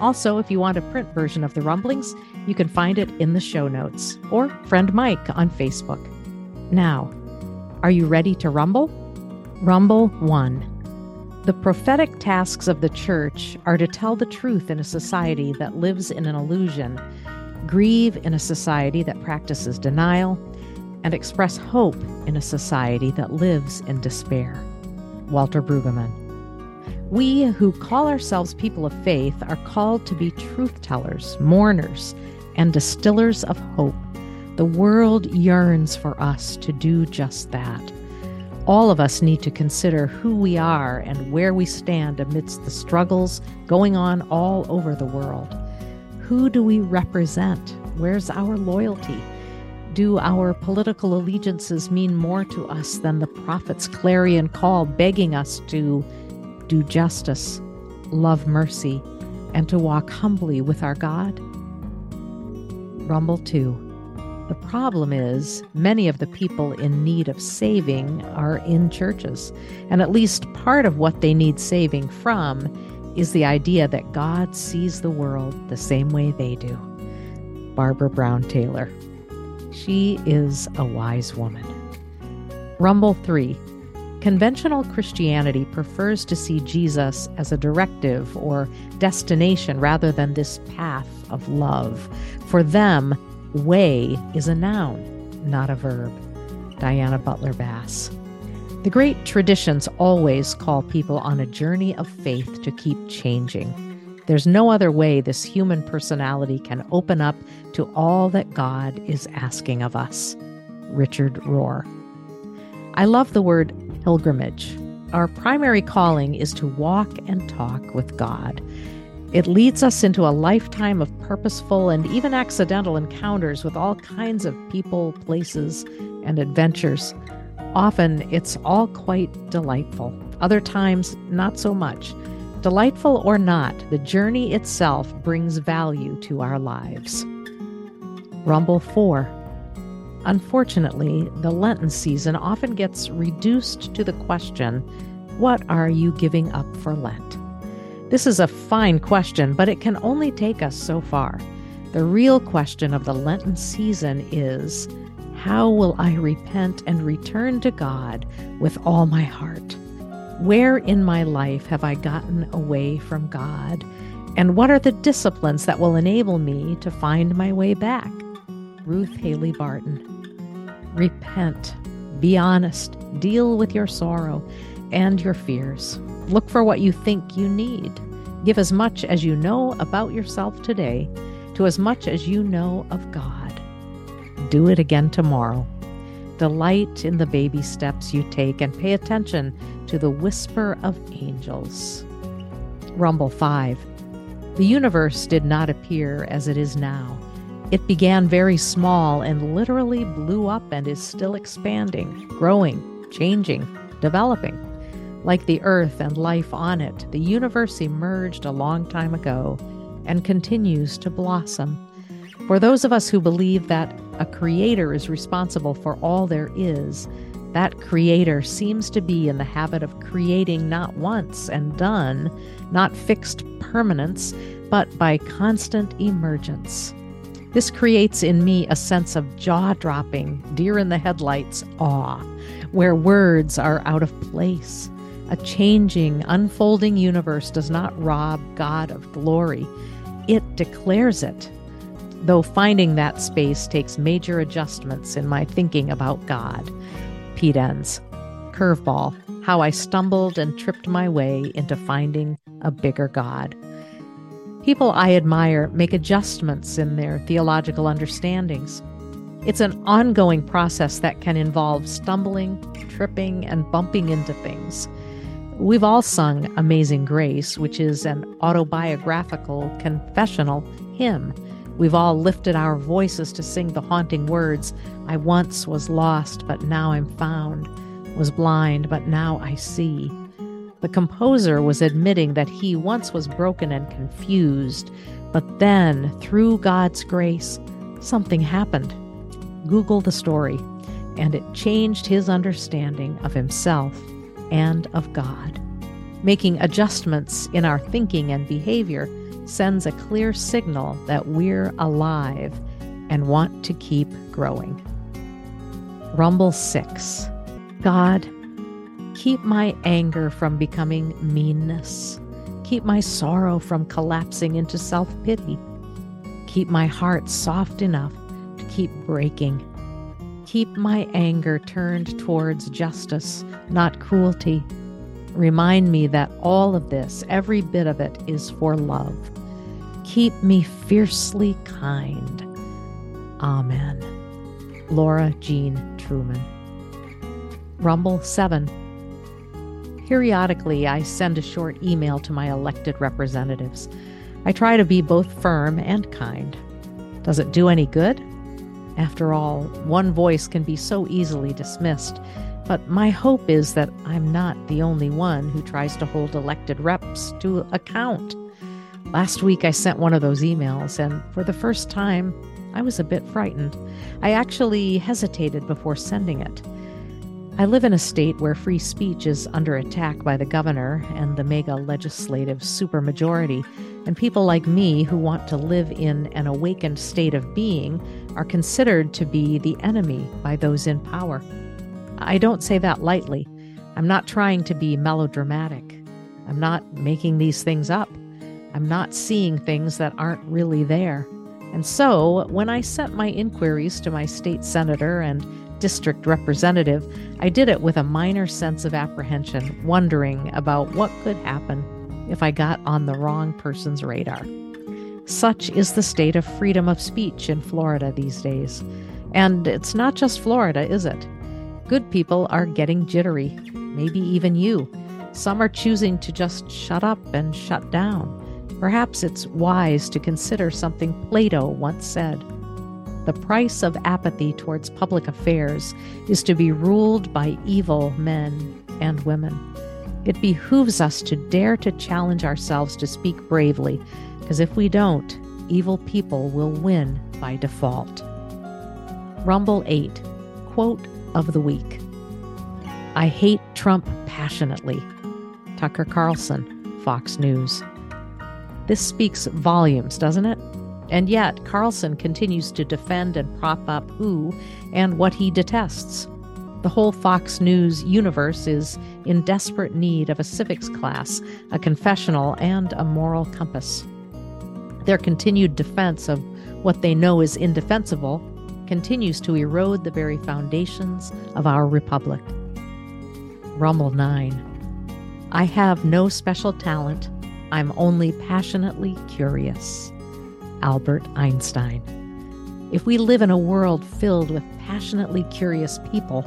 Also, if you want a print version of the rumblings, you can find it in the show notes or friend Mike on Facebook. Now, are you ready to rumble? Rumble 1. The prophetic tasks of the church are to tell the truth in a society that lives in an illusion, grieve in a society that practices denial, and express hope in a society that lives in despair. Walter Brueggemann. We who call ourselves people of faith are called to be truth tellers, mourners, and distillers of hope. The world yearns for us to do just that. All of us need to consider who we are and where we stand amidst the struggles going on all over the world. Who do we represent? Where's our loyalty? Do our political allegiances mean more to us than the prophet's clarion call begging us to do justice, love mercy, and to walk humbly with our God? Rumble 2. The problem is, many of the people in need of saving are in churches, and at least part of what they need saving from is the idea that God sees the world the same way they do. Barbara Brown Taylor. She is a wise woman. Rumble 3. Conventional Christianity prefers to see Jesus as a directive or destination rather than this path of love. For them, way is a noun, not a verb. Diana Butler Bass. The great traditions always call people on a journey of faith to keep changing. There's no other way this human personality can open up to all that God is asking of us. Richard Rohr. I love the word pilgrimage. Our primary calling is to walk and talk with God. It leads us into a lifetime of purposeful and even accidental encounters with all kinds of people, places, and adventures. Often it's all quite delightful, other times, not so much. Delightful or not, the journey itself brings value to our lives. Rumble 4 Unfortunately, the Lenten season often gets reduced to the question what are you giving up for Lent? This is a fine question, but it can only take us so far. The real question of the Lenten season is how will I repent and return to God with all my heart? Where in my life have I gotten away from God? And what are the disciplines that will enable me to find my way back? Ruth Haley Barton. Repent, be honest, deal with your sorrow and your fears. Look for what you think you need. Give as much as you know about yourself today to as much as you know of God. Do it again tomorrow. Delight in the baby steps you take and pay attention to the whisper of angels. Rumble 5. The universe did not appear as it is now. It began very small and literally blew up and is still expanding, growing, changing, developing. Like the earth and life on it, the universe emerged a long time ago and continues to blossom. For those of us who believe that a creator is responsible for all there is, that creator seems to be in the habit of creating not once and done, not fixed permanence, but by constant emergence. This creates in me a sense of jaw dropping, deer in the headlights awe, where words are out of place. A changing, unfolding universe does not rob God of glory, it declares it. though finding that space takes major adjustments in my thinking about God. Pete Enns. Curveball How I stumbled and tripped my way into finding a bigger God. People I admire make adjustments in their theological understandings. It's an ongoing process that can involve stumbling, tripping, and bumping into things. We've all sung Amazing Grace, which is an autobiographical confessional hymn. We've all lifted our voices to sing the haunting words I once was lost, but now I'm found, was blind, but now I see. The composer was admitting that he once was broken and confused, but then, through God's grace, something happened. Google the story, and it changed his understanding of himself and of God. Making adjustments in our thinking and behavior sends a clear signal that we're alive and want to keep growing. Rumble 6 God, keep my anger from becoming meanness. Keep my sorrow from collapsing into self pity. Keep my heart soft enough to keep breaking. Keep my anger turned towards justice, not cruelty. Remind me that all of this, every bit of it, is for love. Keep me fiercely kind. Amen. Laura Jean Truman. Rumble 7. Periodically, I send a short email to my elected representatives. I try to be both firm and kind. Does it do any good? After all, one voice can be so easily dismissed, but my hope is that I'm not the only one who tries to hold elected reps to account. Last week I sent one of those emails, and for the first time, I was a bit frightened. I actually hesitated before sending it. I live in a state where free speech is under attack by the governor and the mega legislative supermajority, and people like me who want to live in an awakened state of being are considered to be the enemy by those in power. I don't say that lightly. I'm not trying to be melodramatic. I'm not making these things up. I'm not seeing things that aren't really there. And so, when I sent my inquiries to my state senator and district representative, I did it with a minor sense of apprehension, wondering about what could happen if I got on the wrong person's radar. Such is the state of freedom of speech in Florida these days. And it's not just Florida, is it? Good people are getting jittery, maybe even you. Some are choosing to just shut up and shut down. Perhaps it's wise to consider something Plato once said the price of apathy towards public affairs is to be ruled by evil men and women. It behooves us to dare to challenge ourselves to speak bravely, because if we don't, evil people will win by default. Rumble 8 Quote of the Week I hate Trump passionately. Tucker Carlson, Fox News. This speaks volumes, doesn't it? And yet, Carlson continues to defend and prop up who and what he detests. The whole Fox News universe is in desperate need of a civics class, a confessional, and a moral compass. Their continued defense of what they know is indefensible continues to erode the very foundations of our republic. Rumble 9. I have no special talent. I'm only passionately curious. Albert Einstein. If we live in a world filled with passionately curious people,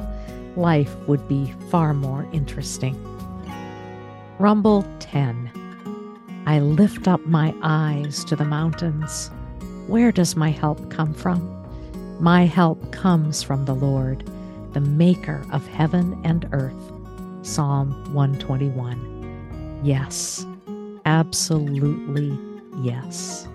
life would be far more interesting. Rumble 10. I lift up my eyes to the mountains. Where does my help come from? My help comes from the Lord, the maker of heaven and earth. Psalm 121. Yes, absolutely yes.